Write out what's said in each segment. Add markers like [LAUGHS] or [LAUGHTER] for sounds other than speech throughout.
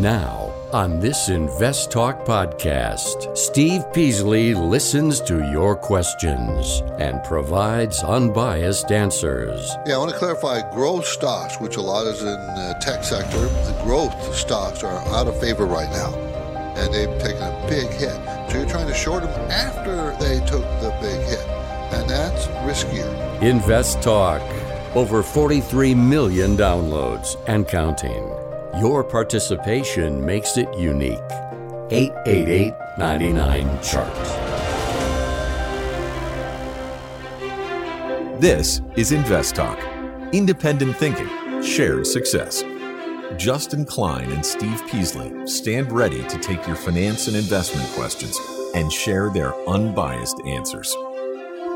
Now, on this Invest Talk podcast, Steve Peasley listens to your questions and provides unbiased answers. Yeah, I want to clarify growth stocks, which a lot is in the tech sector. The growth stocks are out of favor right now, and they've taken a big hit. So you're trying to short them after they took the big hit, and that's riskier. Invest Talk. Over 43 million downloads and counting. Your participation makes it unique. 888 99 Chart. This is Invest Talk. Independent thinking, shared success. Justin Klein and Steve Peasley stand ready to take your finance and investment questions and share their unbiased answers.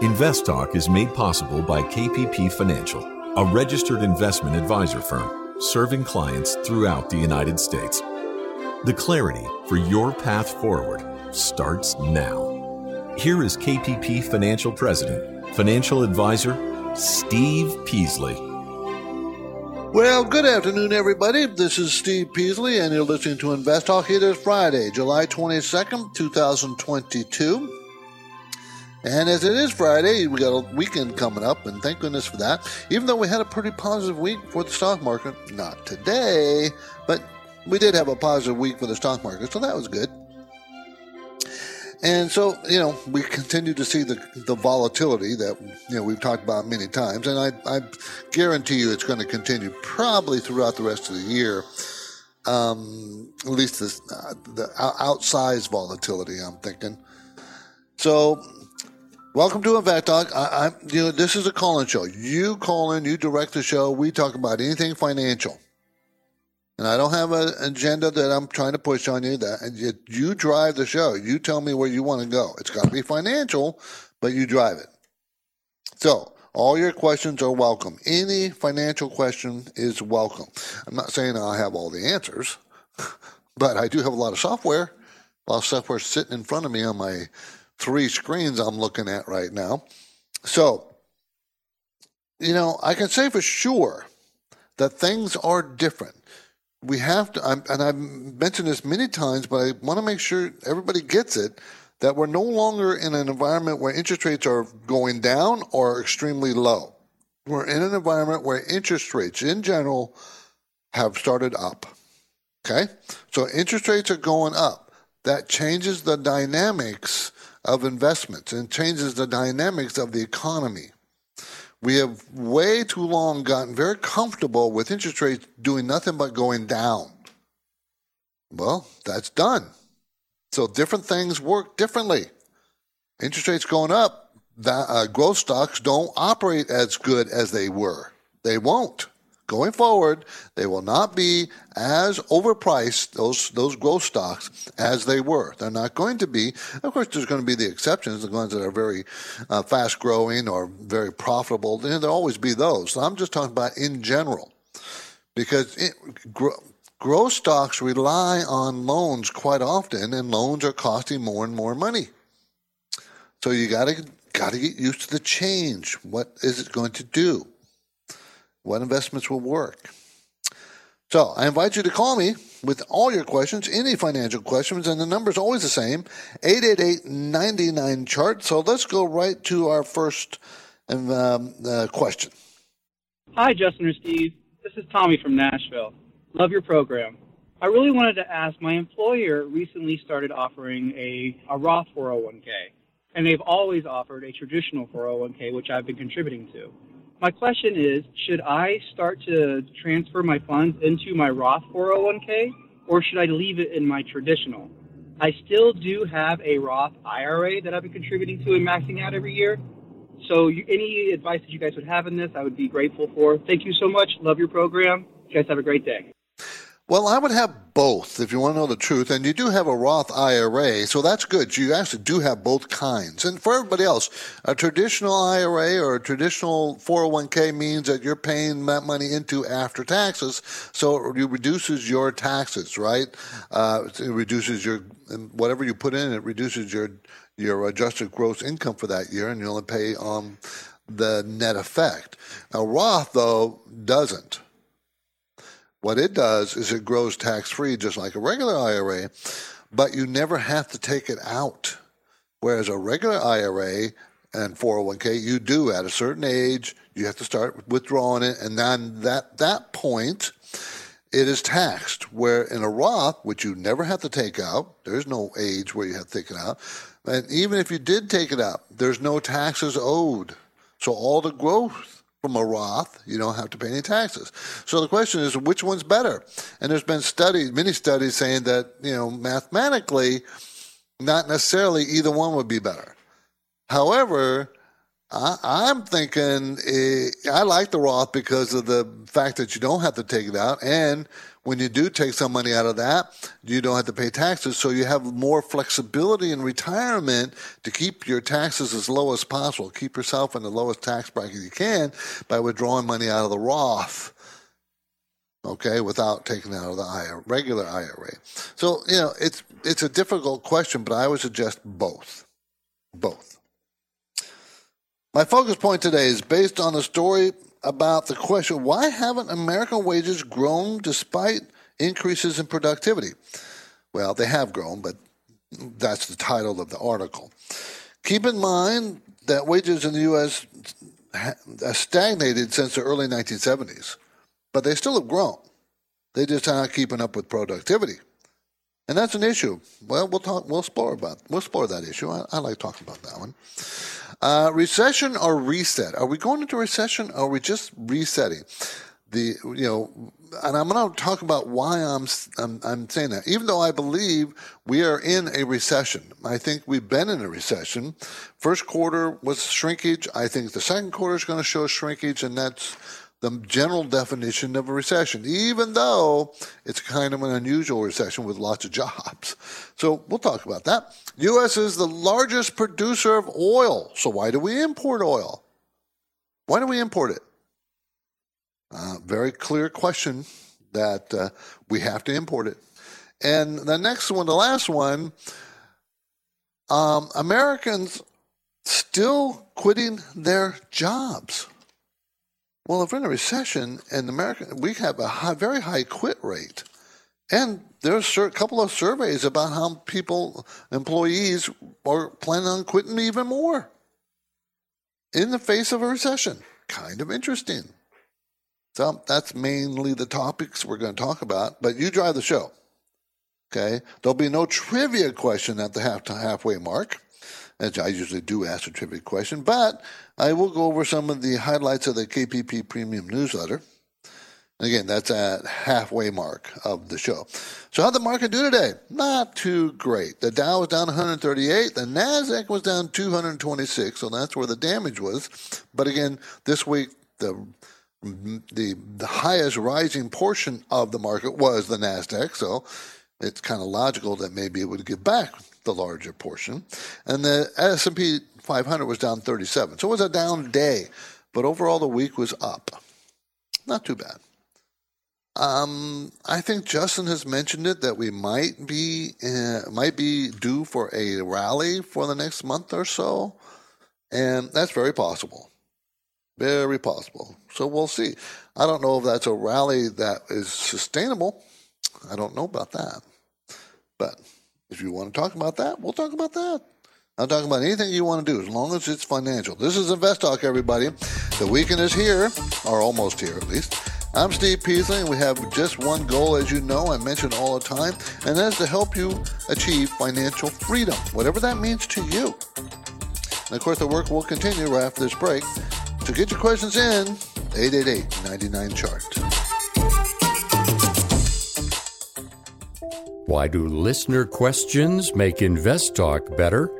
Invest Talk is made possible by KPP Financial, a registered investment advisor firm serving clients throughout the United States. The clarity for your path forward starts now. Here is KPP Financial President, Financial Advisor Steve Peasley. Well, good afternoon, everybody. This is Steve Peasley, and you're listening to Invest Talk. Here. It is Friday, July 22nd, 2022. And as it is Friday, we got a weekend coming up, and thank goodness for that. Even though we had a pretty positive week for the stock market, not today, but we did have a positive week for the stock market, so that was good. And so, you know, we continue to see the, the volatility that, you know, we've talked about many times. And I, I guarantee you it's going to continue probably throughout the rest of the year. Um, at least this, uh, the outsized volatility, I'm thinking. So, welcome to Invest Talk. I, I, you know, this is a call-in show. You call in, you direct the show. We talk about anything financial and I don't have an agenda that I'm trying to push on you. That you, you drive the show. You tell me where you want to go. It's got to be financial, but you drive it. So all your questions are welcome. Any financial question is welcome. I'm not saying I have all the answers, [LAUGHS] but I do have a lot of software. A lot of software sitting in front of me on my three screens I'm looking at right now. So, you know, I can say for sure that things are different we have to, I'm, and I've mentioned this many times, but I want to make sure everybody gets it that we're no longer in an environment where interest rates are going down or extremely low. We're in an environment where interest rates in general have started up. Okay? So interest rates are going up. That changes the dynamics of investments and changes the dynamics of the economy. We have way too long gotten very comfortable with interest rates doing nothing but going down. Well, that's done. So different things work differently. Interest rates going up, that, uh, growth stocks don't operate as good as they were. They won't going forward, they will not be as overpriced, those, those growth stocks, as they were. They're not going to be. Of course, there's going to be the exceptions, the ones that are very uh, fast growing or very profitable. There'll always be those. So I'm just talking about in general. Because it, growth stocks rely on loans quite often, and loans are costing more and more money. So you got to got to get used to the change. What is it going to do? What investments will work. So I invite you to call me with all your questions, any financial questions, and the number is always the same 888 99 chart. So let's go right to our first um, uh, question. Hi, Justin or Steve. This is Tommy from Nashville. Love your program. I really wanted to ask my employer recently started offering a, a Roth 401k, and they've always offered a traditional 401k, which I've been contributing to. My question is, should I start to transfer my funds into my Roth 401k or should I leave it in my traditional? I still do have a Roth IRA that I've been contributing to and maxing out every year. So you, any advice that you guys would have in this, I would be grateful for. Thank you so much. Love your program. You guys have a great day. Well, I would have both if you want to know the truth. And you do have a Roth IRA, so that's good. You actually do have both kinds. And for everybody else, a traditional IRA or a traditional 401k means that you're paying that money into after taxes, so it reduces your taxes, right? Uh, it reduces your whatever you put in. It reduces your your adjusted gross income for that year, and you only pay on the net effect. Now, Roth though doesn't. What it does is it grows tax free just like a regular IRA, but you never have to take it out. Whereas a regular IRA and 401k, you do at a certain age, you have to start withdrawing it, and then that that point, it is taxed. Where in a Roth, which you never have to take out, there's no age where you have to take it out, and even if you did take it out, there's no taxes owed. So all the growth from a Roth, you don't have to pay any taxes. So the question is, which one's better? And there's been studies, many studies saying that you know mathematically, not necessarily either one would be better. However, I, am thinking eh, I like the Roth because of the fact that you don't have to take it out, and when you do take some money out of that, you don't have to pay taxes. So you have more flexibility in retirement to keep your taxes as low as possible. Keep yourself in the lowest tax bracket you can by withdrawing money out of the Roth. Okay, without taking out of the IRA, regular IRA. So you know it's it's a difficult question, but I would suggest both, both. My focus point today is based on the story about the question why haven't American wages grown despite increases in productivity? Well, they have grown, but that's the title of the article. Keep in mind that wages in the U.S. stagnated since the early 1970s, but they still have grown. They just are not keeping up with productivity. And that's an issue. Well, we'll talk. We'll explore about. We'll explore that issue. I, I like talking about that one. Uh, recession or reset? Are we going into recession or are we just resetting? The, you know, and I'm going to talk about why I'm, I'm, I'm saying that. Even though I believe we are in a recession, I think we've been in a recession. First quarter was shrinkage. I think the second quarter is going to show shrinkage, and that's the general definition of a recession, even though it's kind of an unusual recession with lots of jobs. So we'll talk about that. U.S. is the largest producer of oil. So why do we import oil? Why do we import it? Uh, very clear question that uh, we have to import it. And the next one, the last one, um, Americans still quitting their jobs. Well, if we're in a recession and America, we have a high, very high quit rate. And there's a couple of surveys about how people, employees, are planning on quitting even more in the face of a recession. Kind of interesting. So that's mainly the topics we're going to talk about. But you drive the show. Okay. There'll be no trivia question at the half halfway mark as I usually do ask a trivia question, but I will go over some of the highlights of the KPP Premium newsletter. Again, that's at halfway mark of the show. So how'd the market do today? Not too great. The Dow was down 138. The Nasdaq was down 226. So that's where the damage was. But again, this week the the the highest rising portion of the market was the Nasdaq. So it's kind of logical that maybe it would give back the larger portion. And the S&P 500 was down 37. So it was a down day, but overall the week was up. Not too bad. Um, I think Justin has mentioned it that we might be uh, might be due for a rally for the next month or so, and that's very possible. Very possible. So we'll see. I don't know if that's a rally that is sustainable. I don't know about that, but if you want to talk about that, we'll talk about that. I'm talking about anything you want to do as long as it's financial. This is Invest Talk, everybody. The weekend is here, or almost here at least. I'm Steve Peasley, and we have just one goal, as you know, I mention all the time, and that's to help you achieve financial freedom, whatever that means to you. And of course, the work will continue right after this break. So get your questions in 888 99 chart. Why do listener questions make Invest Talk better?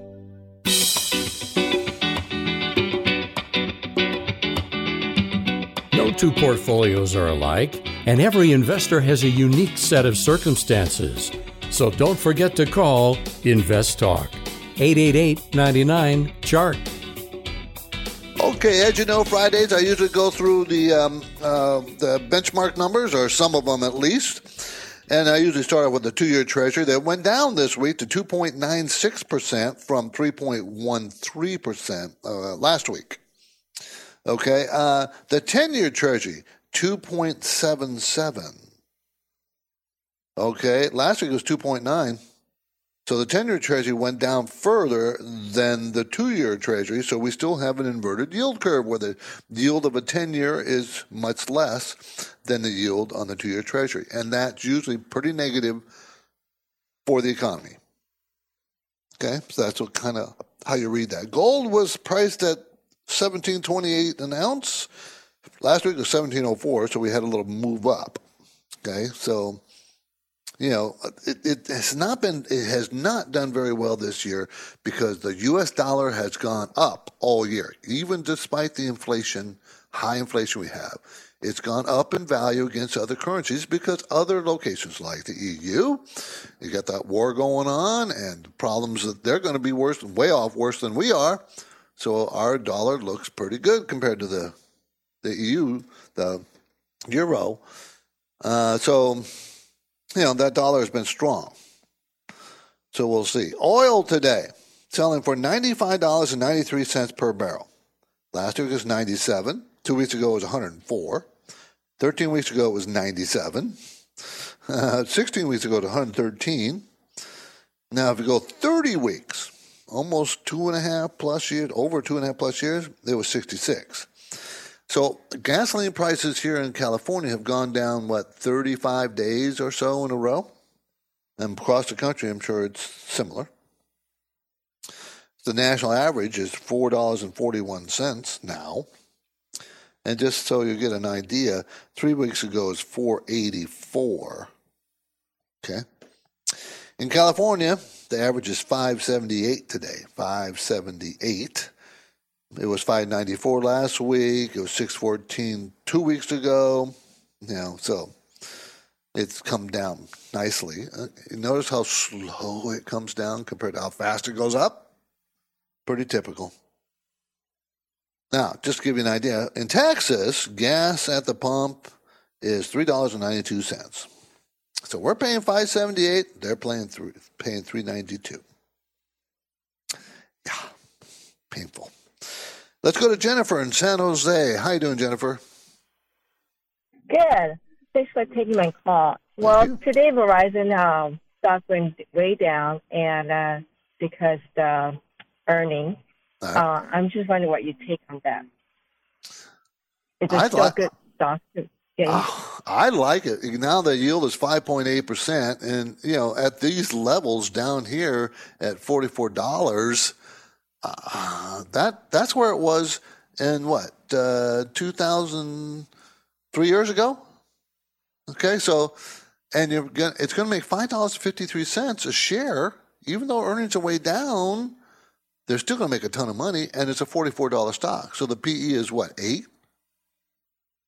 Two portfolios are alike, and every investor has a unique set of circumstances. So don't forget to call Invest Talk 888 99 Chart. Okay, as you know, Fridays I usually go through the um, uh, the benchmark numbers, or some of them at least. And I usually start off with the two year treasury that went down this week to 2.96% from 3.13% uh, last week. Okay, uh, the 10 year treasury, 2.77. Okay, last week was 2.9. So the 10 year treasury went down further than the two year treasury. So we still have an inverted yield curve where the yield of a 10 year is much less than the yield on the two year treasury. And that's usually pretty negative for the economy. Okay, so that's what kind of how you read that. Gold was priced at 1728 an ounce. Last week was 1704, so we had a little move up. Okay, so you know, it, it, has not been, it has not done very well this year because the U.S. dollar has gone up all year, even despite the inflation, high inflation we have. It's gone up in value against other currencies because other locations like the EU, you got that war going on and problems that they're going to be worse, way off worse than we are. So our dollar looks pretty good compared to the the EU, the euro. Uh, so you know, that dollar has been strong. So we'll see. Oil today, selling for $95.93 per barrel. Last week was 97. Two weeks ago it was 104. 13 weeks ago it was 97. Uh, 16 weeks ago it was 113. Now, if you go 30 weeks, almost two and a half plus years, over two and a half plus years, it was 66. So gasoline prices here in California have gone down, what, 35 days or so in a row? And across the country, I'm sure it's similar. The national average is $4.41 now. And just so you get an idea, three weeks ago was 484. Okay. In California, the average is 578 today. 578. It was 594 last week. It was 614 two weeks ago. You know, so it's come down nicely. Uh, notice how slow it comes down compared to how fast it goes up? Pretty typical. Now, just to give you an idea, in Texas, gas at the pump is $3.92. So we're paying 578, they're paying three, paying 392. Yeah, painful. Let's go to Jennifer in San Jose. How you doing, Jennifer? Good. Thanks for taking my call. Well, today Verizon um, stock went way down, and uh, because the earning, uh, uh, I'm just wondering what you take on that. Is it I'd still like- good stock to in? I like it. Now the yield is 5.8%. And, you know, at these levels down here at $44, uh, that that's where it was in what, uh, 2000, three years ago? Okay, so, and you're gonna, it's going to make $5.53 a share, even though earnings are way down. They're still going to make a ton of money, and it's a $44 stock. So the PE is what, eight?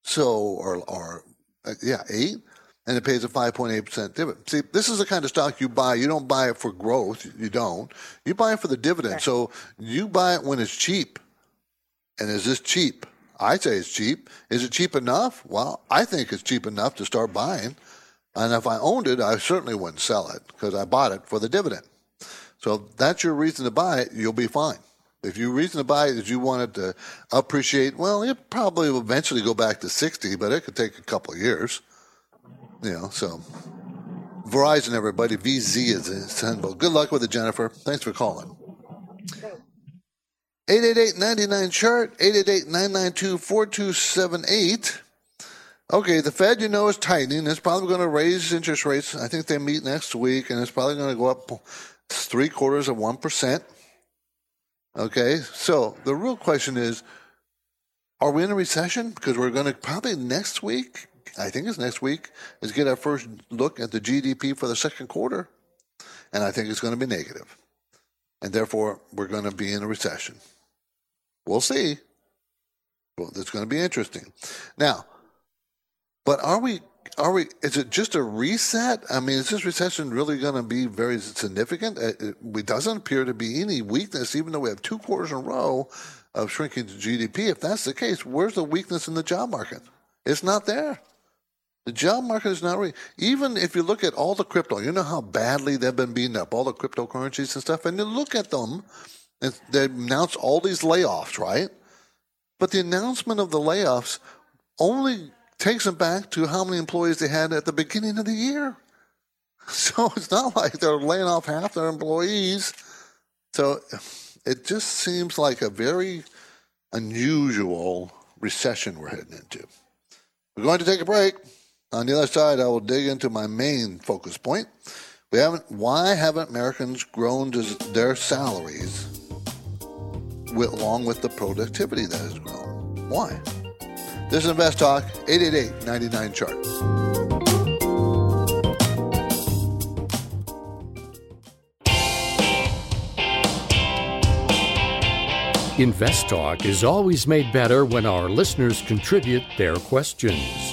So, or, or uh, yeah, eight, and it pays a 5.8% dividend. See, this is the kind of stock you buy. You don't buy it for growth. You don't. You buy it for the dividend. So you buy it when it's cheap. And is this cheap? I say it's cheap. Is it cheap enough? Well, I think it's cheap enough to start buying. And if I owned it, I certainly wouldn't sell it because I bought it for the dividend. So if that's your reason to buy it, you'll be fine. If you reason to buy it is you want it to appreciate, well, it probably will eventually go back to 60, but it could take a couple years. You know, so Verizon, everybody, VZ is a symbol. Good luck with it, Jennifer. Thanks for calling. 888 chart 888 992 4278. Okay, the Fed, you know, is tightening. It's probably going to raise interest rates. I think they meet next week, and it's probably going to go up three quarters of 1%. Okay, so the real question is are we in a recession? Because we're going to probably next week, I think it's next week, is get our first look at the GDP for the second quarter. And I think it's going to be negative. And therefore, we're going to be in a recession. We'll see. Well, it's going to be interesting. Now, but are we? Are we? Is it just a reset? I mean, is this recession really going to be very significant? Uh, it, it doesn't appear to be any weakness, even though we have two quarters in a row of shrinking GDP. If that's the case, where's the weakness in the job market? It's not there. The job market is not really, even if you look at all the crypto, you know how badly they've been beaten up, all the cryptocurrencies and stuff, and you look at them, and they announce all these layoffs, right? But the announcement of the layoffs only takes them back to how many employees they had at the beginning of the year. [LAUGHS] So it's not like they're laying off half their employees. So it just seems like a very unusual recession we're heading into. We're going to take a break. On the other side, I will dig into my main focus point. We haven't. Why haven't Americans grown their salaries with, along with the productivity that has grown? Why? This is Invest Talk, 888 99 Chart. Invest Talk is always made better when our listeners contribute their questions.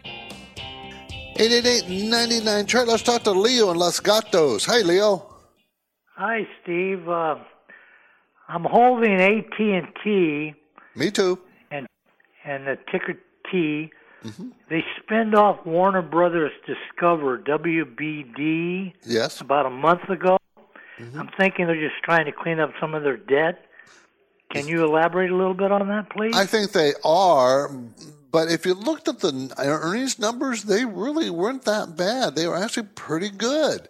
888 99 Chart. Let's talk to Leo in Los Gatos. Hi, Leo. Hi, Steve. Uh, I'm holding AT&T. Me too. And and the ticker T. Mm-hmm. They spinned off Warner Brothers Discover WBD. Yes. About a month ago. Mm-hmm. I'm thinking they're just trying to clean up some of their debt. Can you elaborate a little bit on that, please? I think they are, but if you looked at the earnings numbers, they really weren't that bad. They were actually pretty good.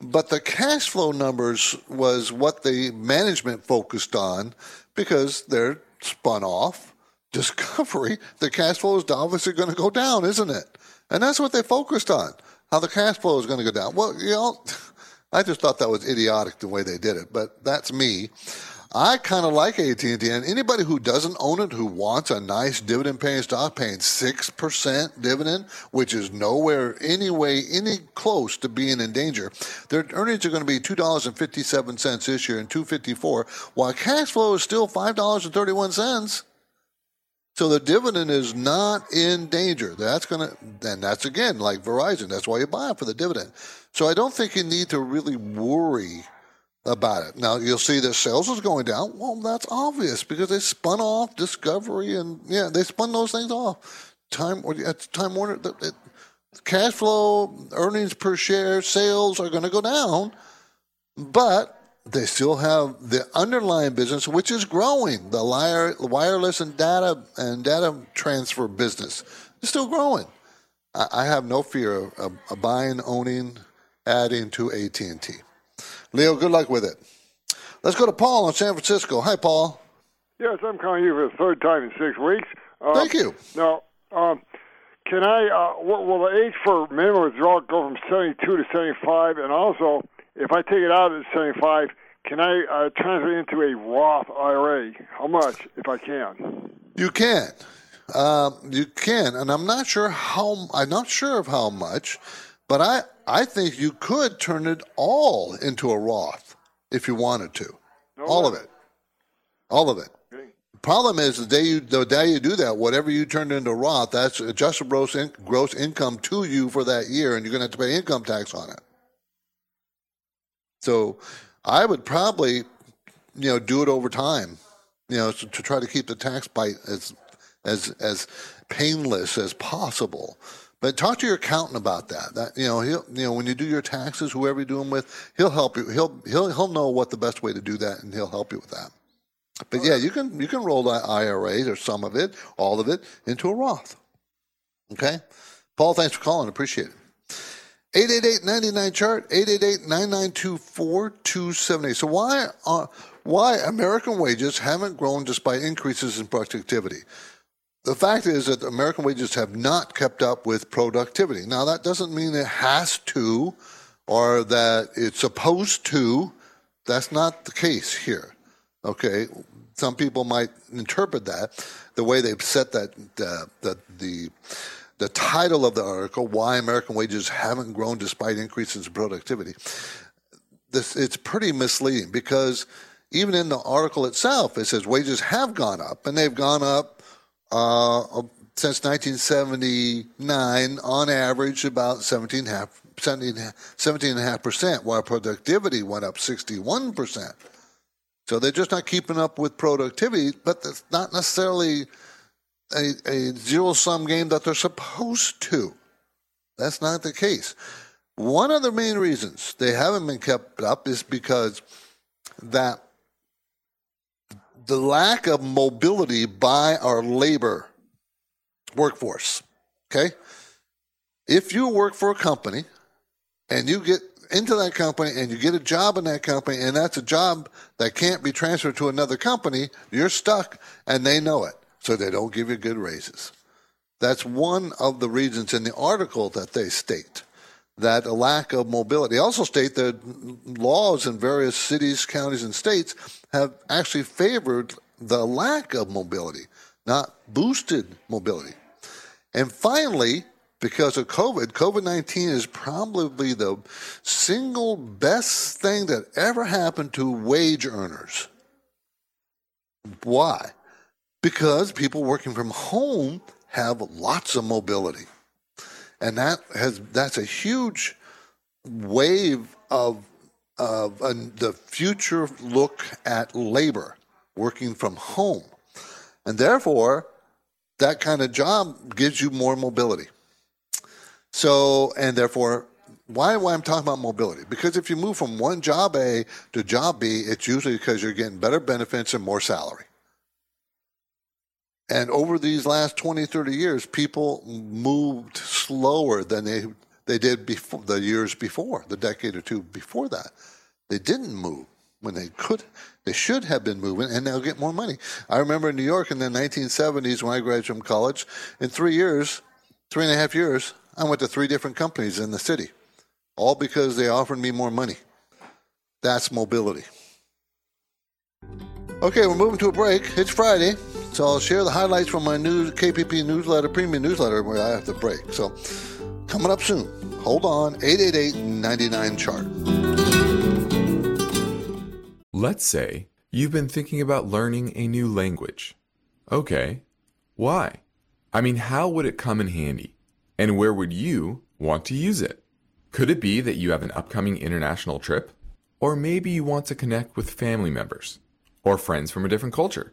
But the cash flow numbers was what the management focused on because they're spun off. [LAUGHS] Discovery, the cash flow is obviously going to go down, isn't it? And that's what they focused on, how the cash flow is going to go down. Well, you know, [LAUGHS] I just thought that was idiotic the way they did it, but that's me. I kind of like AT&T, and anybody who doesn't own it, who wants a nice dividend-paying stock, paying six percent dividend, which is nowhere, anyway, any close to being in danger. Their earnings are going to be two dollars and fifty-seven cents this year, and two fifty-four, while cash flow is still five dollars and thirty-one cents. So the dividend is not in danger. That's going to, and that's again like Verizon. That's why you buy it for the dividend. So I don't think you need to really worry about it. Now you'll see that sales is going down. Well, that's obvious because they spun off Discovery and yeah, they spun those things off. Time at Time Warner, it, cash flow, earnings per share, sales are going to go down, but they still have the underlying business, which is growing. The wire, wireless and data and data transfer business is still growing. I, I have no fear of, of, of buying, owning, adding to AT&T. Leo, good luck with it. Let's go to Paul in San Francisco. Hi, Paul. Yes, I'm calling you for the third time in six weeks. Uh, Thank you. Now, um, can I? Uh, will the age for minimum withdrawal go from 72 to 75? And also, if I take it out at 75, can I uh, transfer it into a Roth IRA? How much, if I can? You can. Uh, you can, and I'm not sure how. I'm not sure of how much, but I I think you could turn it all into a Roth if you wanted to, no all way. of it, all of it. Okay. Problem is the day you the day you do that, whatever you turn into Roth, that's adjusted gross in, gross income to you for that year, and you're going to have to pay income tax on it. So, I would probably, you know, do it over time, you know, to, to try to keep the tax bite as as as painless as possible. But talk to your accountant about that. That you know, he'll you know when you do your taxes, whoever you do them with, he'll help you. He'll he'll he'll know what the best way to do that, and he'll help you with that. But yeah, you can you can roll the IRAs or some of it, all of it, into a Roth. Okay, Paul, thanks for calling. Appreciate it. 888-99 chart 888-992-4278 so why are, why american wages haven't grown despite increases in productivity the fact is that American wages have not kept up with productivity. Now, that doesn't mean it has to or that it's supposed to. That's not the case here. Okay, some people might interpret that the way they've set that uh, the the the title of the article, "Why American Wages Haven't Grown Despite Increases in Productivity." This it's pretty misleading because even in the article itself, it says wages have gone up, and they've gone up uh, since 1979, on average, about 17 half, 17.5%, while productivity went up 61%. So they're just not keeping up with productivity, but that's not necessarily a, a zero sum game that they're supposed to. That's not the case. One of the main reasons they haven't been kept up is because that the lack of mobility by our labor workforce. Okay? If you work for a company and you get into that company and you get a job in that company and that's a job that can't be transferred to another company, you're stuck and they know it. So they don't give you good raises. That's one of the reasons in the article that they state that a lack of mobility. They also state that laws in various cities, counties, and states have actually favored the lack of mobility, not boosted mobility. And finally, because of COVID, COVID 19 is probably the single best thing that ever happened to wage earners. Why? Because people working from home have lots of mobility and that has that's a huge wave of of uh, the future look at labor working from home, and therefore that kind of job gives you more mobility. So, and therefore, why, why I'm talking about mobility? Because if you move from one job A to job B, it's usually because you're getting better benefits and more salary. And over these last 20, 30 years, people moved slower than they, they did before, the years before, the decade or two before that. They didn't move when they could. They should have been moving, and they'll get more money. I remember in New York in the 1970s when I graduated from college, in three years, three and a half years, I went to three different companies in the city, all because they offered me more money. That's mobility. Okay, we're moving to a break. It's Friday. So I'll share the highlights from my new KPP newsletter, premium newsletter, where I have to break. So coming up soon. Hold on, 888-99-CHART. Let's say you've been thinking about learning a new language. Okay, why? I mean, how would it come in handy? And where would you want to use it? Could it be that you have an upcoming international trip? Or maybe you want to connect with family members or friends from a different culture?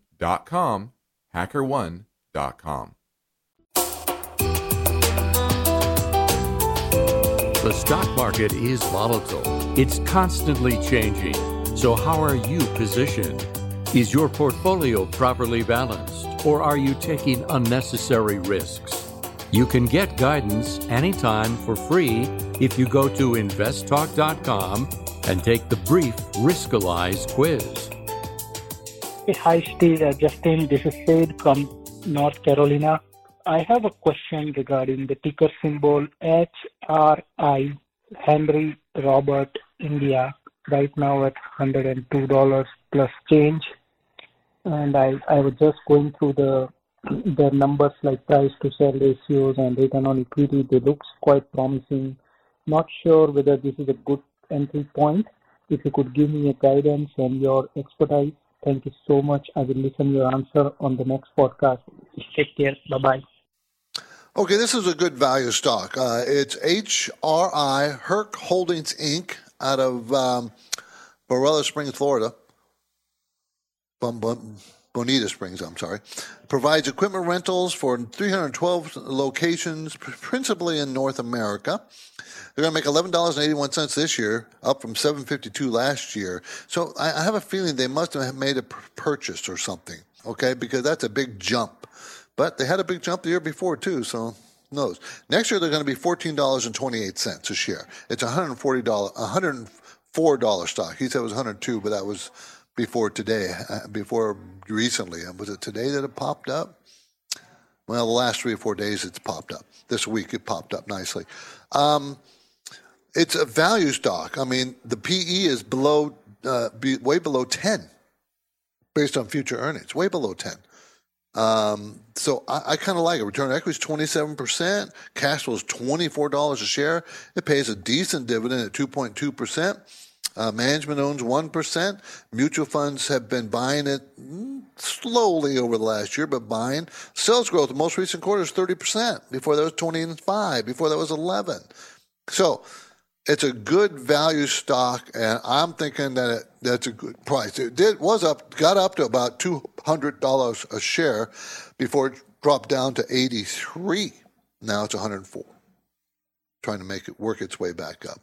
hackerone.com. The stock market is volatile, it's constantly changing. So, how are you positioned? Is your portfolio properly balanced? or are you taking unnecessary risks? You can get guidance anytime for free if you go to investtalk.com and take the brief Riskalyze quiz. Hi, Steve. Uh, Justin, this is Sid from North Carolina. I have a question regarding the ticker symbol HRI, Henry Robert India, right now at $102 plus change and I, I was just going through the [CLEARS THROAT] the numbers like price to sell ratios and return on equity. They looks quite promising. Not sure whether this is a good entry point. If you could give me a guidance and your expertise, thank you so much. I will listen your answer on the next podcast. Take care. Bye bye. Okay, this is a good value stock. Uh, it's HRI Herc Holdings Inc. out of um, Springs, Florida. Bonita Springs, I'm sorry, provides equipment rentals for 312 locations, principally in North America. They're going to make $11.81 this year, up from 7.52 last year. So I have a feeling they must have made a purchase or something, okay? Because that's a big jump. But they had a big jump the year before too, so knows. Next year they're going to be $14.28 a share. It's $140, $104 stock. He said it was 102, but that was before today, uh, before recently. And was it today that it popped up? Well, the last three or four days it's popped up. This week it popped up nicely. Um, it's a value stock. I mean, the PE is below, uh, be, way below 10 based on future earnings, way below 10. Um, so I, I kind of like it. Return equity is 27%. Cash flow is $24 a share. It pays a decent dividend at 2.2%. Uh, management owns 1%. Mutual funds have been buying it slowly over the last year, but buying. Sales growth, the most recent quarter is 30%. Before that was 25. Before that was 11. So it's a good value stock, and I'm thinking that it, that's a good price. It did was up, got up to about $200 a share before it dropped down to 83. Now it's 104. Trying to make it work its way back up.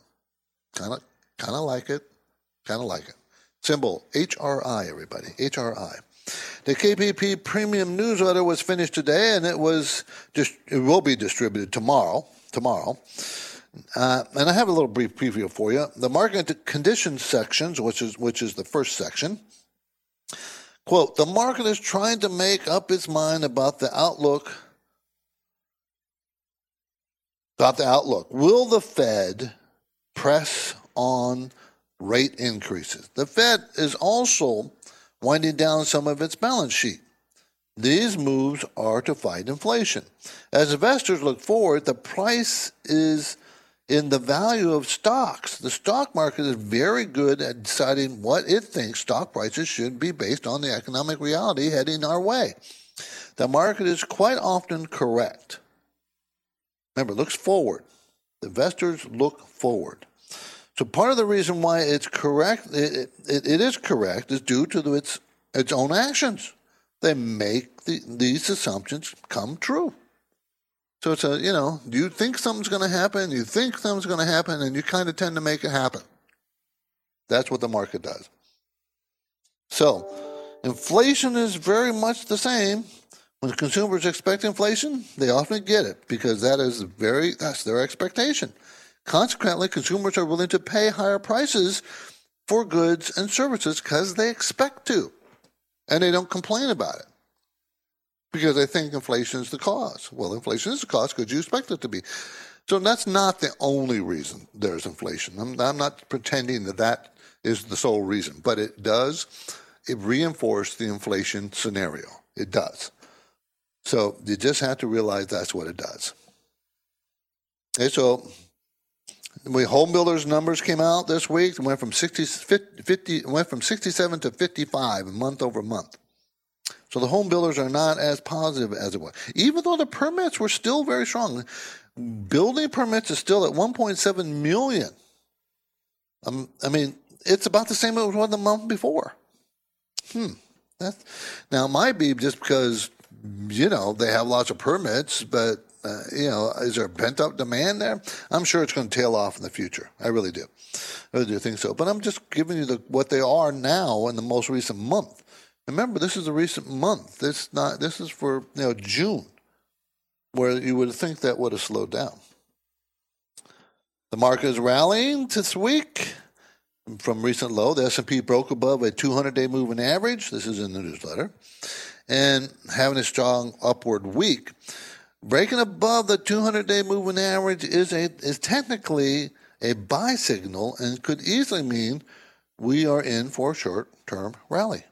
Kind of Kind of like it. Kind of like it. Symbol HRI, everybody. HRI. The KPP Premium Newsletter was finished today, and it was just it will be distributed tomorrow. Tomorrow, uh, and I have a little brief preview for you. The market conditions sections, which is which is the first section. Quote: The market is trying to make up its mind about the outlook. About the outlook. Will the Fed press on rate increases. The Fed is also winding down some of its balance sheet. These moves are to fight inflation. As investors look forward, the price is in the value of stocks. The stock market is very good at deciding what it thinks stock prices should be based on the economic reality heading our way. The market is quite often correct. Remember, looks forward. The Investors look forward. So part of the reason why it's correct, it, it, it is correct, is due to its its own actions. They make the, these assumptions come true. So it's a, you know, you think something's going to happen, you think something's going to happen, and you kind of tend to make it happen. That's what the market does. So, inflation is very much the same. When consumers expect inflation, they often get it because that is very that's their expectation. Consequently, consumers are willing to pay higher prices for goods and services because they expect to and they don't complain about it because they think inflation is the cause. Well, inflation is the cause because you expect it to be. So that's not the only reason there's inflation. I'm, I'm not pretending that that is the sole reason, but it does it reinforce the inflation scenario. It does. So you just have to realize that's what it does. Okay, so when home builders numbers came out this week, it went from 60, 50, went from 67 to 55 month over month. So the home builders are not as positive as it was, even though the permits were still very strong. Building permits is still at 1.7 million. Um, I mean, it's about the same as was the month before. Hmm. That's, now it might be just because you know they have lots of permits, but uh, you know, is there a pent up demand there? I'm sure it's going to tail off in the future. I really do. I really do think so. But I'm just giving you the, what they are now in the most recent month. Remember, this is a recent month. This not. This is for you know June, where you would think that would have slowed down. The market is rallying this week from recent low. The S&P broke above a 200-day moving average. This is in the newsletter, and having a strong upward week. Breaking above the 200-day moving average is a is technically a buy signal and could easily mean we are in for a short-term rally.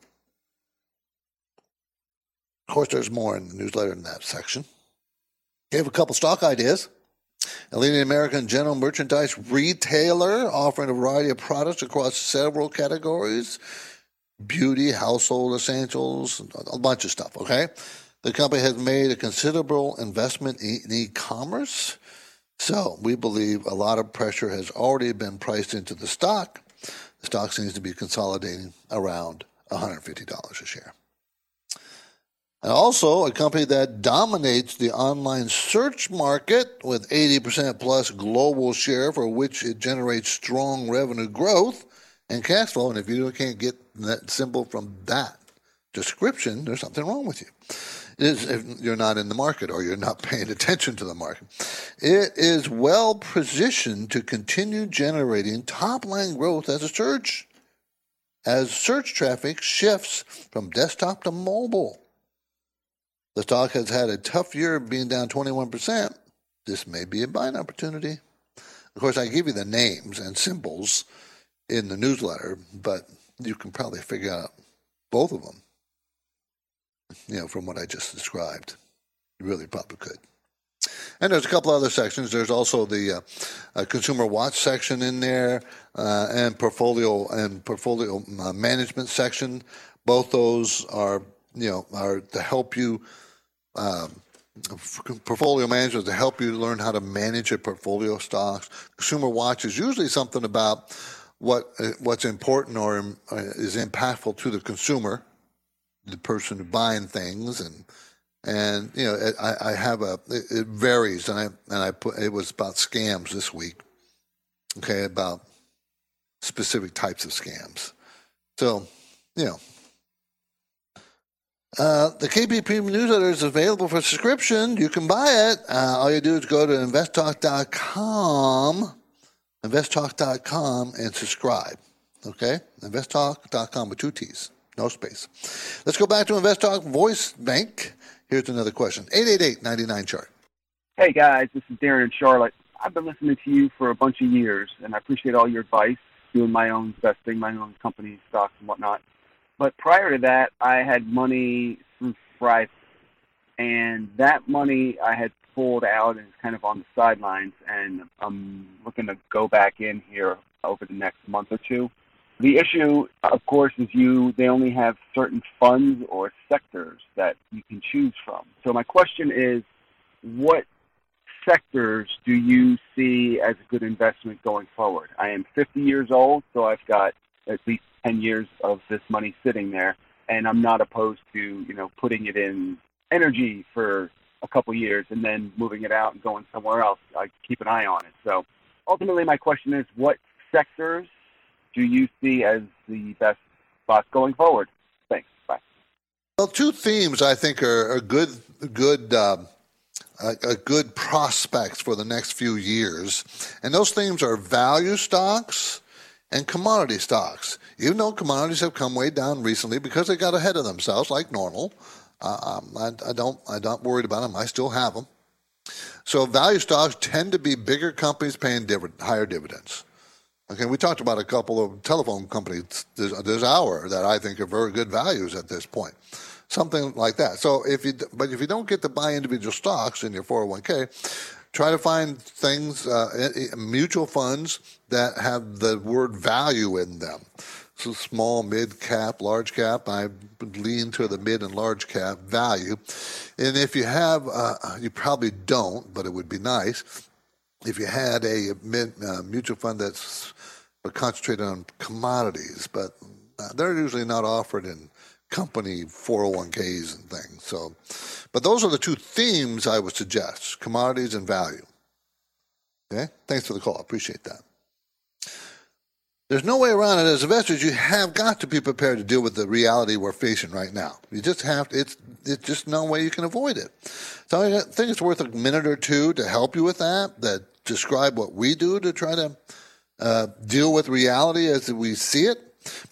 Of course, there's more in the newsletter in that section. Gave a couple stock ideas. A leading American general merchandise retailer offering a variety of products across several categories beauty, household essentials, a bunch of stuff, okay? The company has made a considerable investment in e commerce. So we believe a lot of pressure has already been priced into the stock. The stock seems to be consolidating around $150 a share. And also, a company that dominates the online search market with 80% plus global share for which it generates strong revenue growth and cash flow. And if you can't get that symbol from that description, there's something wrong with you is if you're not in the market or you're not [LAUGHS] paying attention to the market. It is well positioned to continue generating top line growth as a search as search traffic shifts from desktop to mobile. The stock has had a tough year being down 21%. This may be a buying opportunity. Of course, I give you the names and symbols in the newsletter, but you can probably figure out both of them you know, from what I just described. You really probably could. And there's a couple other sections. There's also the uh, consumer watch section in there, uh, and portfolio and portfolio uh, management section. Both those are, you know, are to help you. Um, portfolio management to help you learn how to manage your portfolio stocks. Consumer watch is usually something about what uh, what's important or uh, is impactful to the consumer the person buying things and and you know I, I have a it, it, varies and I and I put it was about scams this week okay about specific types of scams so you know uh, the KPP newsletter is available for subscription. You can buy it. Uh, all you do is go to investtalk.com, investtalk.com, and subscribe. Okay? Investtalk.com with two T's. No space. Let's go back to Invest Talk Voice Bank. Here's another question 888 99 chart. Hey guys, this is Darren in Charlotte. I've been listening to you for a bunch of years, and I appreciate all your advice, doing my own investing, my own company stocks and whatnot. But prior to that, I had money through and that money I had pulled out and is kind of on the sidelines, and I'm looking to go back in here over the next month or two. The issue, of course, is you they only have certain funds or sectors that you can choose from. So my question is, what sectors do you see as a good investment going forward? I am 50 years old, so I've got at least 10 years of this money sitting there, and I'm not opposed to you know putting it in energy for a couple years and then moving it out and going somewhere else. I keep an eye on it. So ultimately, my question is, what sectors do you see as the best spots going forward? Thanks. Bye. Well, two themes I think are, are good, good, um, a, good prospects for the next few years, and those themes are value stocks and commodity stocks. Even though commodities have come way down recently because they got ahead of themselves, like normal, uh, um, I, I, don't, I'm not worried about them. I still have them. So value stocks tend to be bigger companies paying dividend, higher dividends. Okay, we talked about a couple of telephone companies this, this hour that I think are very good values at this point. Something like that. So if you, but if you don't get to buy individual stocks in your 401k, try to find things, uh, mutual funds that have the word value in them. So small, mid cap, large cap. I lean to the mid and large cap value. And if you have, uh, you probably don't, but it would be nice if you had a mid, uh, mutual fund that's concentrated on commodities, but they're usually not offered in company 401ks and things. So, but those are the two themes I would suggest: commodities and value. Okay, thanks for the call. I appreciate that. There's no way around it. As investors, you have got to be prepared to deal with the reality we're facing right now. You just have to, it's, it's just no way you can avoid it. So I think it's worth a minute or two to help you with that, that describe what we do to try to uh, deal with reality as we see it.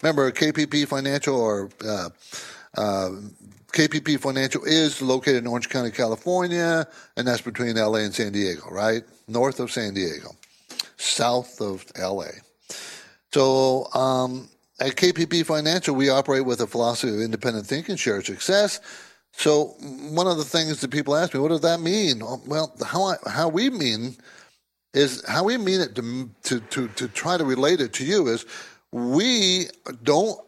Remember, KPP Financial or uh, uh, KPP Financial is located in Orange County, California, and that's between LA and San Diego, right? North of San Diego, south of LA. So um, at KPP Financial, we operate with a philosophy of independent thinking, shared success. So one of the things that people ask me, what does that mean? Well, how I, how we mean is how we mean it to, to to to try to relate it to you is we don't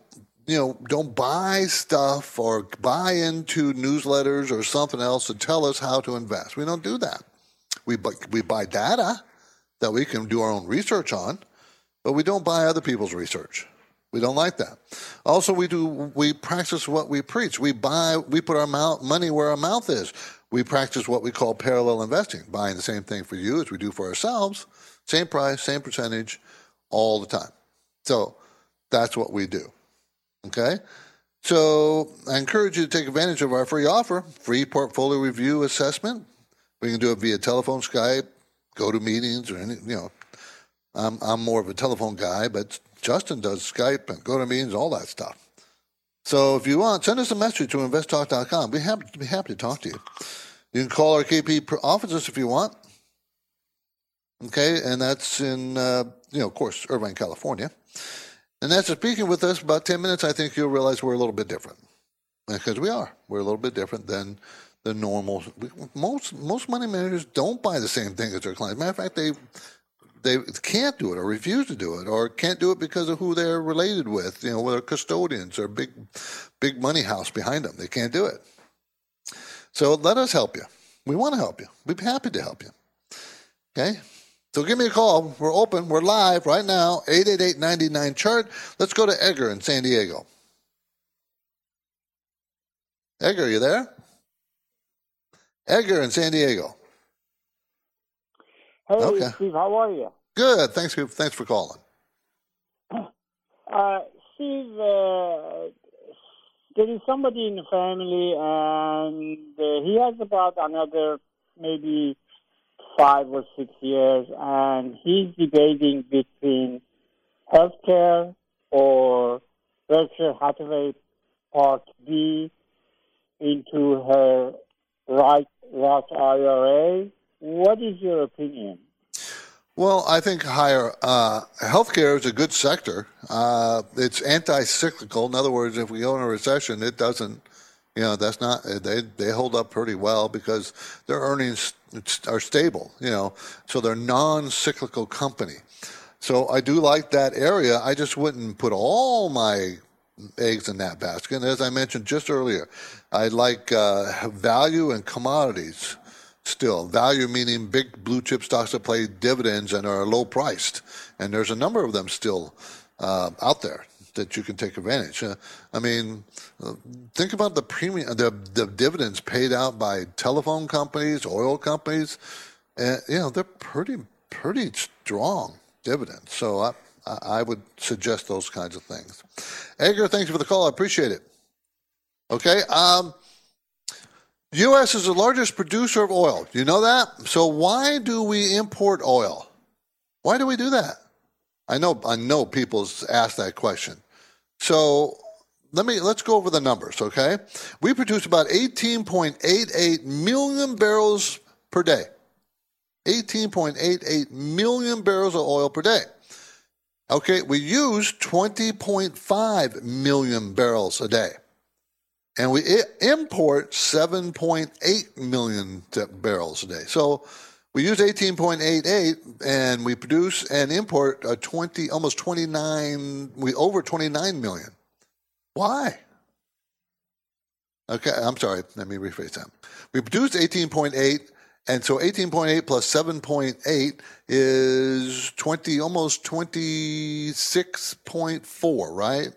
you know don't buy stuff or buy into newsletters or something else to tell us how to invest. We don't do that. We we buy data that we can do our own research on but we don't buy other people's research. We don't like that. Also, we do we practice what we preach. We buy we put our mouth, money where our mouth is. We practice what we call parallel investing, buying the same thing for you as we do for ourselves, same price, same percentage, all the time. So that's what we do. Okay. So I encourage you to take advantage of our free offer, free portfolio review assessment. We can do it via telephone, Skype, go to meetings, or any you know I'm, I'm more of a telephone guy, but Justin does Skype and go to meetings, all that stuff. So if you want, send us a message to investtalk.com. We'd be happy to talk to you. You can call our KP offices if you want. Okay, and that's in, uh, you know, of course, Irvine, California. And after speaking with us about 10 minutes, I think you'll realize we're a little bit different. Because we are. We're a little bit different than the normal. Most most money managers don't buy the same thing as their clients. Matter of fact, they they can't do it or refuse to do it or can't do it because of who they're related with, you know, whether custodians or big, big money house behind them. They can't do it. So let us help you. We want to help you. We'd be happy to help you. Okay? So give me a call. We're open. We're live right now, 888 chart. Let's go to Edgar in San Diego. Edgar, are you there? Edgar in San Diego. Hey, okay. Steve, how are you? Good. Thanks. For, thanks for calling. Uh, Steve, uh, there is somebody in the family, and uh, he has about another maybe five or six years, and he's debating between healthcare or Berkshire Hathaway Part B into her right Roth IRA what is your opinion? Well, I think higher uh, healthcare is a good sector. Uh, it's anti-cyclical. In other words, if we go in a recession, it doesn't You know, that's not they they hold up pretty well because their earnings are stable. You know, so they're non-cyclical company. So I do like that area. I just wouldn't put all my eggs in that basket. And as I mentioned just earlier, I like uh, value and commodities still. Value meaning big blue chip stocks that pay dividends and are low priced. And there's a number of them still uh, out there that you can take advantage. Uh, I mean, uh, think about the premium, the, the dividends paid out by telephone companies, oil companies. And, you know, they're pretty, pretty strong dividends. So I, I would suggest those kinds of things. Edgar, thanks for the call. I appreciate it. Okay. Um, U.S. is the largest producer of oil. You know that? So why do we import oil? Why do we do that? I know I know people ask that question. So let me let's go over the numbers, okay? We produce about 18.88 million barrels per day. 18.88 million barrels of oil per day. Okay, we use 20.5 million barrels a day. And we import 7.8 million barrels a day. So we use 18.88 and we produce and import a 20 almost 29 we over 29 million. Why? Okay, I'm sorry. Let me rephrase that. We produce 18.8 and so 18.8 plus 7.8 is 20, almost 26.4, right?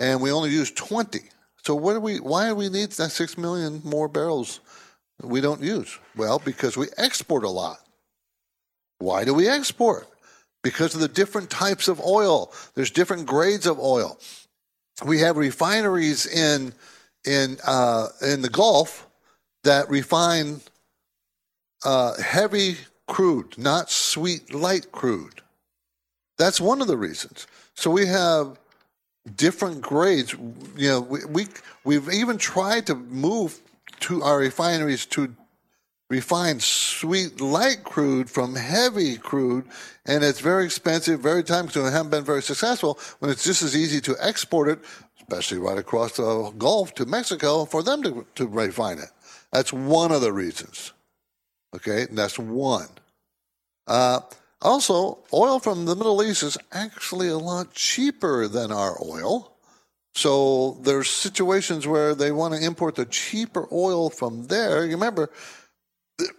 And we only use 20. So what do we, why do we need that 6 million more barrels we don't use? Well, because we export a lot. Why do we export? Because of the different types of oil. There's different grades of oil. We have refineries in, in, uh, in the Gulf that refine uh, heavy crude, not sweet light crude. That's one of the reasons. So we have different grades. You know, we, we we've even tried to move to our refineries to refine sweet light crude from heavy crude, and it's very expensive, very time consuming. And haven't been very successful when it's just as easy to export it, especially right across the Gulf to Mexico, for them to, to refine it. That's one of the reasons. Okay, and that's one. Uh, also, oil from the Middle East is actually a lot cheaper than our oil. So there's situations where they want to import the cheaper oil from there. You remember,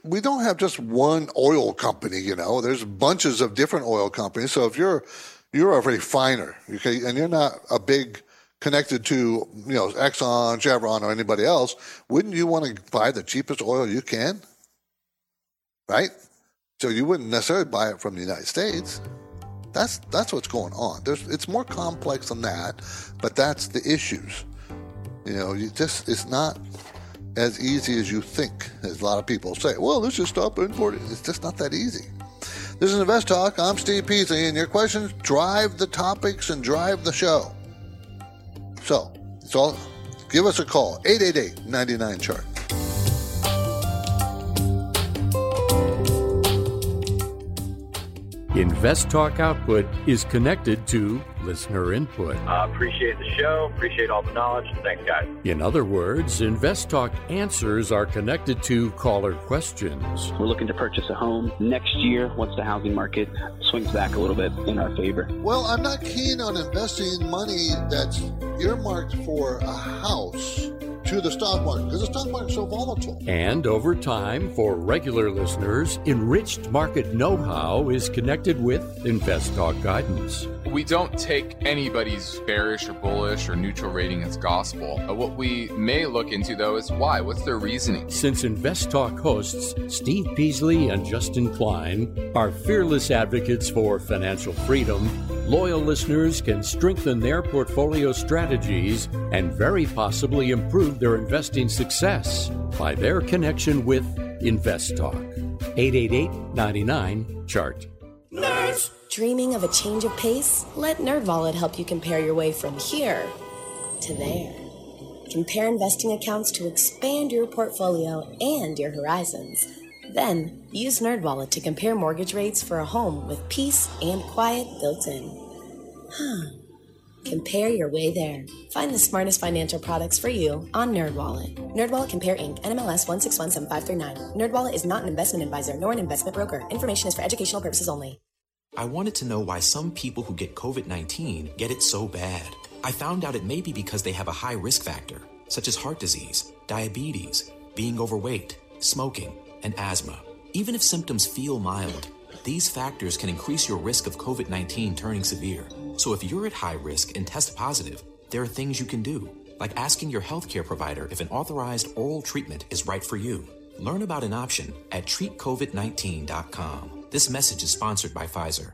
we don't have just one oil company. You know, there's bunches of different oil companies. So if you're you're a refiner, okay, and you're not a big connected to you know Exxon, Chevron, or anybody else, wouldn't you want to buy the cheapest oil you can? right? So you wouldn't necessarily buy it from the United States. That's that's what's going on. There's it's more complex than that, but that's the issues. You know, you just it's not as easy as you think, as a lot of people say. Well, let's just stop importing. It's just not that easy. This is Invest Talk. I'm Steve Peasley, and your questions drive the topics and drive the show. So, all. Give us a call, 888 99 chart. Invest Talk output is connected to listener input. Uh, appreciate the show. Appreciate all the knowledge. Thanks, guys. In other words, Invest Talk answers are connected to caller questions. We're looking to purchase a home next year once the housing market swings back a little bit in our favor. Well, I'm not keen on investing money that's earmarked for a house to the stock market because the stock market is so volatile. And over time, for regular listeners, enriched market know how is connected with Invest Talk guidance. We don't take anybody's bearish or bullish or neutral rating as gospel. What we may look into, though, is why. What's their reasoning? Since Invest Talk hosts Steve Peasley and Justin Klein are fearless advocates for financial freedom, loyal listeners can strengthen their portfolio strategies and very possibly improve their investing success by their connection with Invest Talk. 888 99 Chart. Nerds! Dreaming of a change of pace? Let NerdWallet help you compare your way from here to there. Compare investing accounts to expand your portfolio and your horizons. Then, use NerdWallet to compare mortgage rates for a home with peace and quiet built in. Huh. Compare your way there. Find the smartest financial products for you on NerdWallet. NerdWallet Compare Inc. NMLS 1617539. NerdWallet is not an investment advisor nor an investment broker. Information is for educational purposes only. I wanted to know why some people who get COVID 19 get it so bad. I found out it may be because they have a high risk factor, such as heart disease, diabetes, being overweight, smoking, and asthma. Even if symptoms feel mild, these factors can increase your risk of COVID 19 turning severe. So if you're at high risk and test positive, there are things you can do, like asking your healthcare provider if an authorized oral treatment is right for you. Learn about an option at treatcovid19.com. This message is sponsored by Pfizer.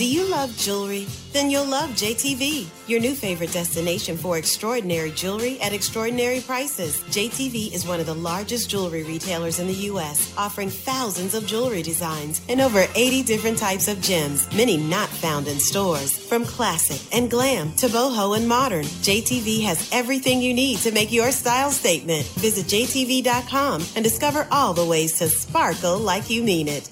Do you love jewelry? Then you'll love JTV, your new favorite destination for extraordinary jewelry at extraordinary prices. JTV is one of the largest jewelry retailers in the U.S., offering thousands of jewelry designs and over 80 different types of gems, many not found in stores. From classic and glam to boho and modern, JTV has everything you need to make your style statement. Visit JTV.com and discover all the ways to sparkle like you mean it.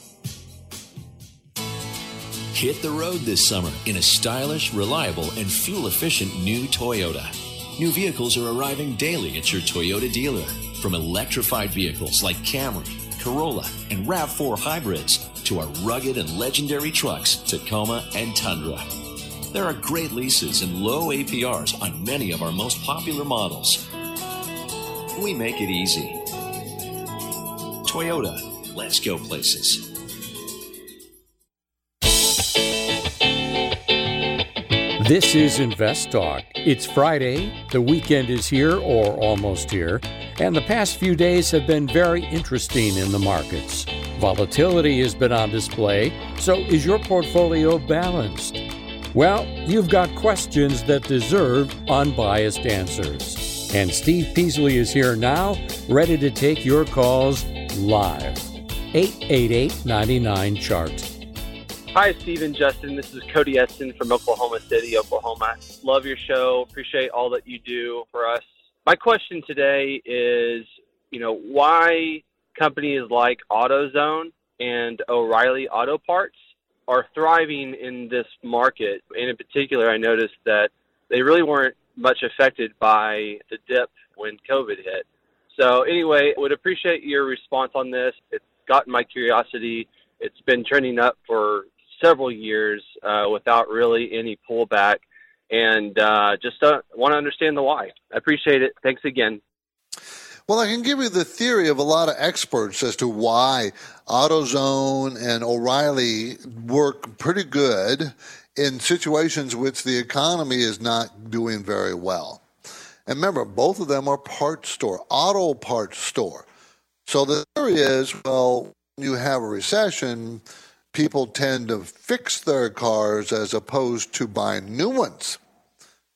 Hit the road this summer in a stylish, reliable, and fuel efficient new Toyota. New vehicles are arriving daily at your Toyota dealer. From electrified vehicles like Camry, Corolla, and RAV4 hybrids to our rugged and legendary trucks, Tacoma and Tundra. There are great leases and low APRs on many of our most popular models. We make it easy. Toyota, let's go places. This is Invest Talk. It's Friday, the weekend is here or almost here, and the past few days have been very interesting in the markets. Volatility has been on display, so is your portfolio balanced? Well, you've got questions that deserve unbiased answers. And Steve Peasley is here now, ready to take your calls live. 888 99 Chart. Hi, Stephen, Justin. This is Cody Esten from Oklahoma City, Oklahoma. Love your show. Appreciate all that you do for us. My question today is, you know, why companies like AutoZone and O'Reilly Auto Parts are thriving in this market. And in particular, I noticed that they really weren't much affected by the dip when COVID hit. So anyway, would appreciate your response on this. It's gotten my curiosity. It's been trending up for several years uh, without really any pullback, and uh, just uh, want to understand the why. I appreciate it. Thanks again. Well, I can give you the theory of a lot of experts as to why AutoZone and O'Reilly work pretty good in situations which the economy is not doing very well. And remember, both of them are parts store, auto parts store. So the theory is, well, you have a recession, people tend to fix their cars as opposed to buying new ones.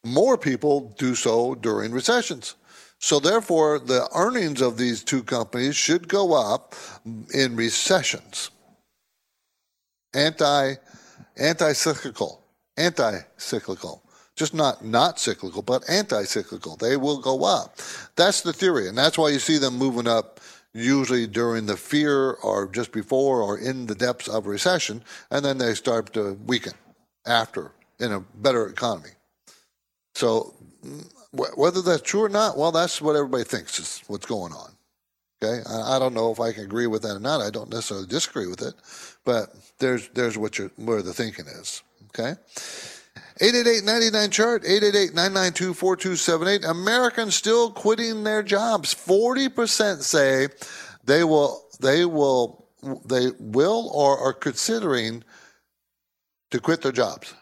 More people do so during recessions. So therefore, the earnings of these two companies should go up in recessions. Anti, anti-cyclical, anti-cyclical, just not not cyclical, but anti-cyclical. They will go up. That's the theory, and that's why you see them moving up usually during the fear or just before or in the depths of recession, and then they start to weaken after in a better economy. So mm, whether that's true or not, well, that's what everybody thinks is what's going on. Okay, I, don't know if I can agree with that or not. I don't necessarily disagree with it, but there's there's what you where the thinking is. Okay. 888-99 chart 888-992-4278 Americans still quitting their jobs. 40% say they will they will they will or are considering to quit their jobs.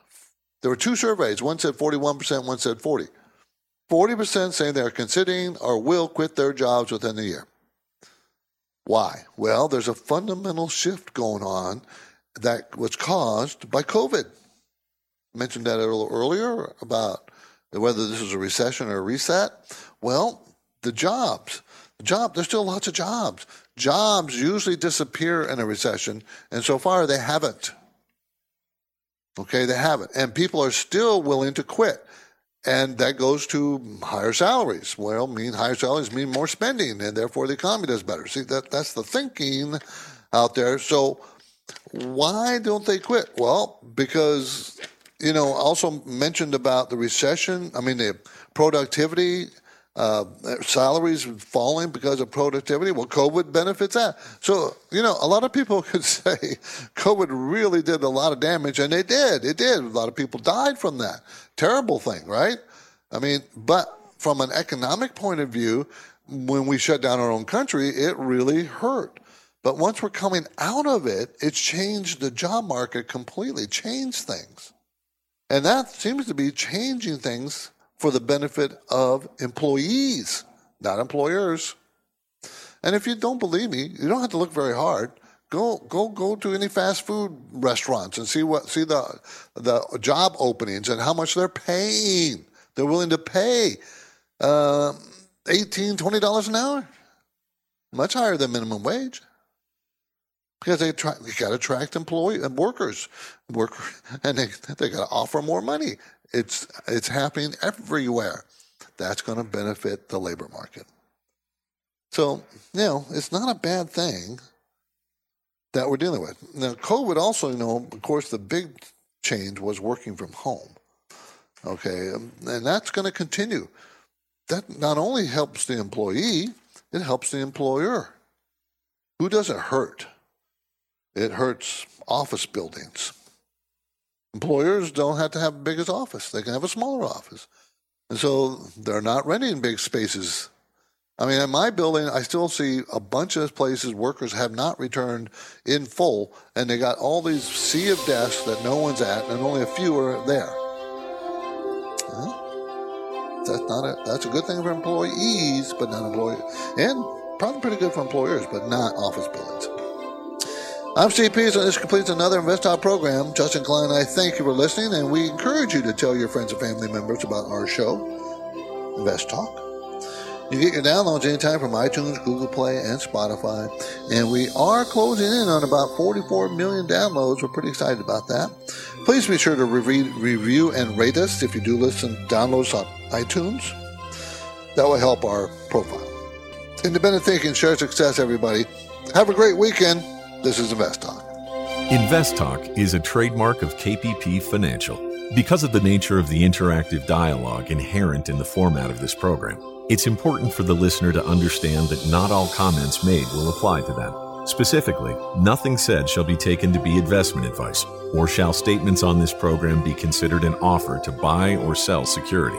There were two surveys. One said 41% one said 40 40% saying they're considering or will quit their jobs within the year. Why? Well there's a fundamental shift going on that was caused by covid mentioned that a little earlier about whether this is a recession or a reset. Well, the jobs, the job, there's still lots of jobs. Jobs usually disappear in a recession, and so far they haven't. Okay, they haven't. And people are still willing to quit. And that goes to higher salaries. Well, mean higher salaries mean more spending, and therefore the economy does better. See, that that's the thinking out there. So why don't they quit? Well, because you know, also mentioned about the recession. I mean, the productivity, uh, salaries falling because of productivity. Well, COVID benefits that. So, you know, a lot of people [LAUGHS] could say COVID really did a lot of damage, and it did. It did. A lot of people died from that. Terrible thing, right? I mean, but from an economic point of view, when we shut down our own country, it really hurt. But once we're coming out of it, it's changed the job market completely, changed things. And that seems to be changing things for the benefit of employees, not employers. And if you don't believe me, you don't have to look very hard. Go go go to any fast food restaurants and see what see the the job openings and how much they're paying. They're willing to pay uh, 18 $20 an hour. Much higher than minimum wage because they try they got to attract employee and uh, workers, work, [LAUGHS] and they they got to offer more money. It's it's happening everywhere. That's going to benefit the labor market. So you know it's not a bad thing that we're dealing with. Now, COVID also, you know, of course, the big change was working from home. Okay, and that's going to continue. That not only helps the employee, it helps the employer. Who does it hurt? It hurts office buildings. Employers don't have to have the biggest office, they can have a smaller office. And so they're not renting big spaces. I mean, in my building, I still see a bunch of places workers have not returned in full, and they got all these sea of desks that no one's at, and only a few are there. That's not a that's a good thing for employees, but not employees, and probably pretty good for employers, but not office buildings. I'm Steve Pease, and this completes another InvestTalk program. Justin Klein, I thank you for listening, and we encourage you to tell your friends and family members about our show, InvestTalk. You get your downloads anytime from iTunes, Google Play, and Spotify. And we are closing in on about 44 million downloads. We're pretty excited about that. Please be sure to review, review and rate us if you do listen downloads on iTunes. That will help our profile. Independent thinking, share success, everybody. Have a great weekend. This is Invest Talk. Invest Talk is a trademark of KPP Financial. Because of the nature of the interactive dialogue inherent in the format of this program, it's important for the listener to understand that not all comments made will apply to them. Specifically, nothing said shall be taken to be investment advice, or shall statements on this program be considered an offer to buy or sell security.